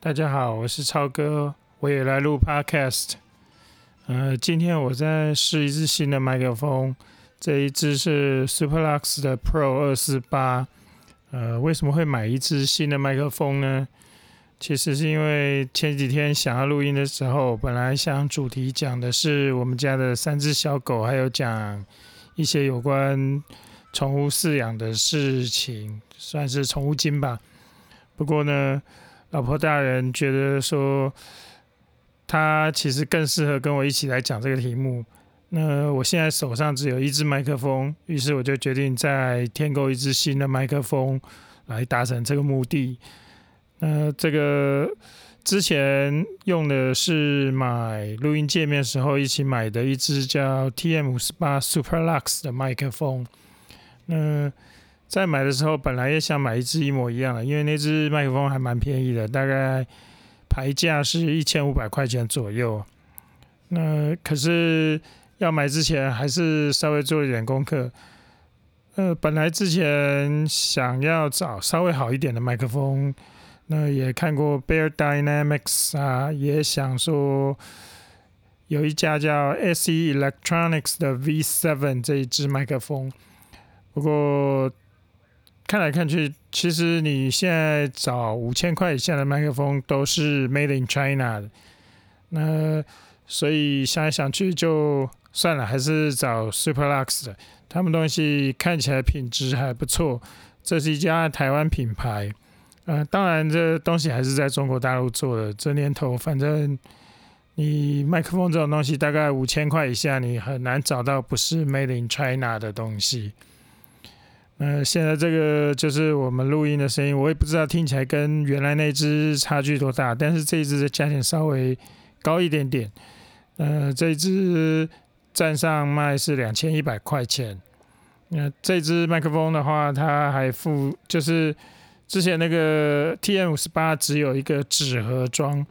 大家好，我是超哥，我也来录 Podcast。呃，今天我在试一支新的麦克风，这一支是 Superlux 的 Pro 二四八。呃，为什么会买一支新的麦克风呢？其实是因为前几天想要录音的时候，本来想主题讲的是我们家的三只小狗，还有讲一些有关宠物饲养的事情，算是宠物经吧。不过呢，老婆大人觉得说，他其实更适合跟我一起来讲这个题目。那我现在手上只有一支麦克风，于是我就决定再添购一支新的麦克风来达成这个目的。那这个之前用的是买录音界面时候一起买的一支叫 TM 五十八 Superlux 的麦克风。那在买的时候本来也想买一支一模一样的，因为那支麦克风还蛮便宜的，大概牌价是一千五百块钱左右。那可是。要买之前还是稍微做一点功课。呃，本来之前想要找稍微好一点的麦克风，那也看过 Bear Dynamics 啊，也想说有一家叫 SE Electronics 的 V7 这一支麦克风。不过看来看去，其实你现在找五千块以下的麦克风都是 Made in China 的。那所以想来想去就。算了，还是找 Superlux 的，他们东西看起来品质还不错。这是一家台湾品牌，呃，当然这东西还是在中国大陆做的。这年头，反正你麦克风这种东西，大概五千块以下，你很难找到不是 Made in China 的东西。呃，现在这个就是我们录音的声音，我也不知道听起来跟原来那只差距多大，但是这一只的价钱稍微高一点点。呃，这一支。站上卖是两千一百块钱。那这支麦克风的话，它还附就是之前那个 TM 五十八只有一个纸盒装，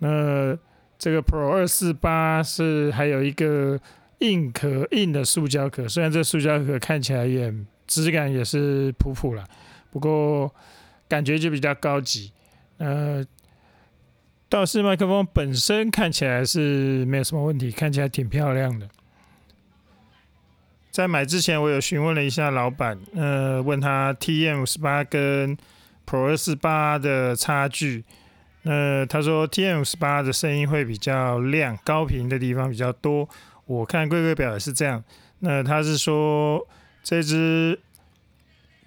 那这个 Pro 二四八是还有一个硬壳硬的塑胶壳。虽然这塑胶壳看起来也质感也是普普了，不过感觉就比较高级。呃。倒是麦克风本身看起来是没有什么问题，看起来挺漂亮的。在买之前，我有询问了一下老板，呃，问他 TM 五十八跟 Pro 二四八的差距。呃，他说 TM 五十八的声音会比较亮，高频的地方比较多。我看规格表也是这样。那他是说这只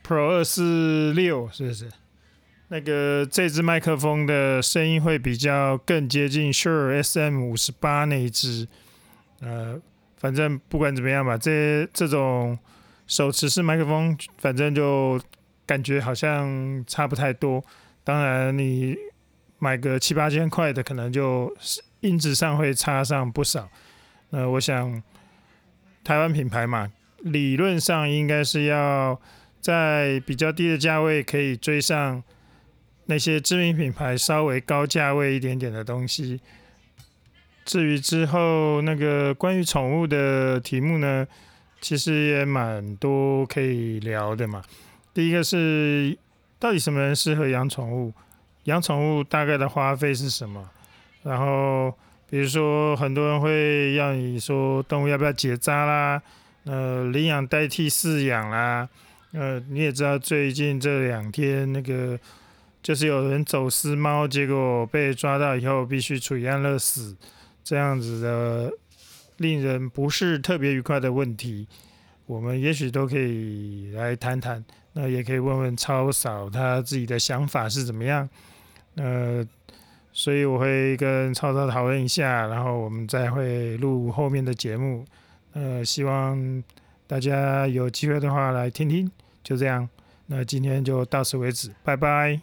Pro 二四六是不是？那个这支麦克风的声音会比较更接近 Sure SM 五十八那一支，呃，反正不管怎么样吧，这这种手持式麦克风，反正就感觉好像差不太多。当然，你买个七八千块的，可能就音质上会差上不少。那我想，台湾品牌嘛，理论上应该是要在比较低的价位可以追上。那些知名品牌稍微高价位一点点的东西。至于之后那个关于宠物的题目呢，其实也蛮多可以聊的嘛。第一个是到底什么人适合养宠物？养宠物大概的花费是什么？然后比如说很多人会要你说动物要不要结扎啦？呃，领养代替饲养啦？呃，你也知道最近这两天那个。就是有人走私猫，结果被抓到以后必须处以安乐死，这样子的令人不是特别愉快的问题，我们也许都可以来谈谈。那也可以问问超嫂他自己的想法是怎么样。呃，所以我会跟超嫂讨论一下，然后我们再会录后面的节目。呃，希望大家有机会的话来听听。就这样，那今天就到此为止，拜拜。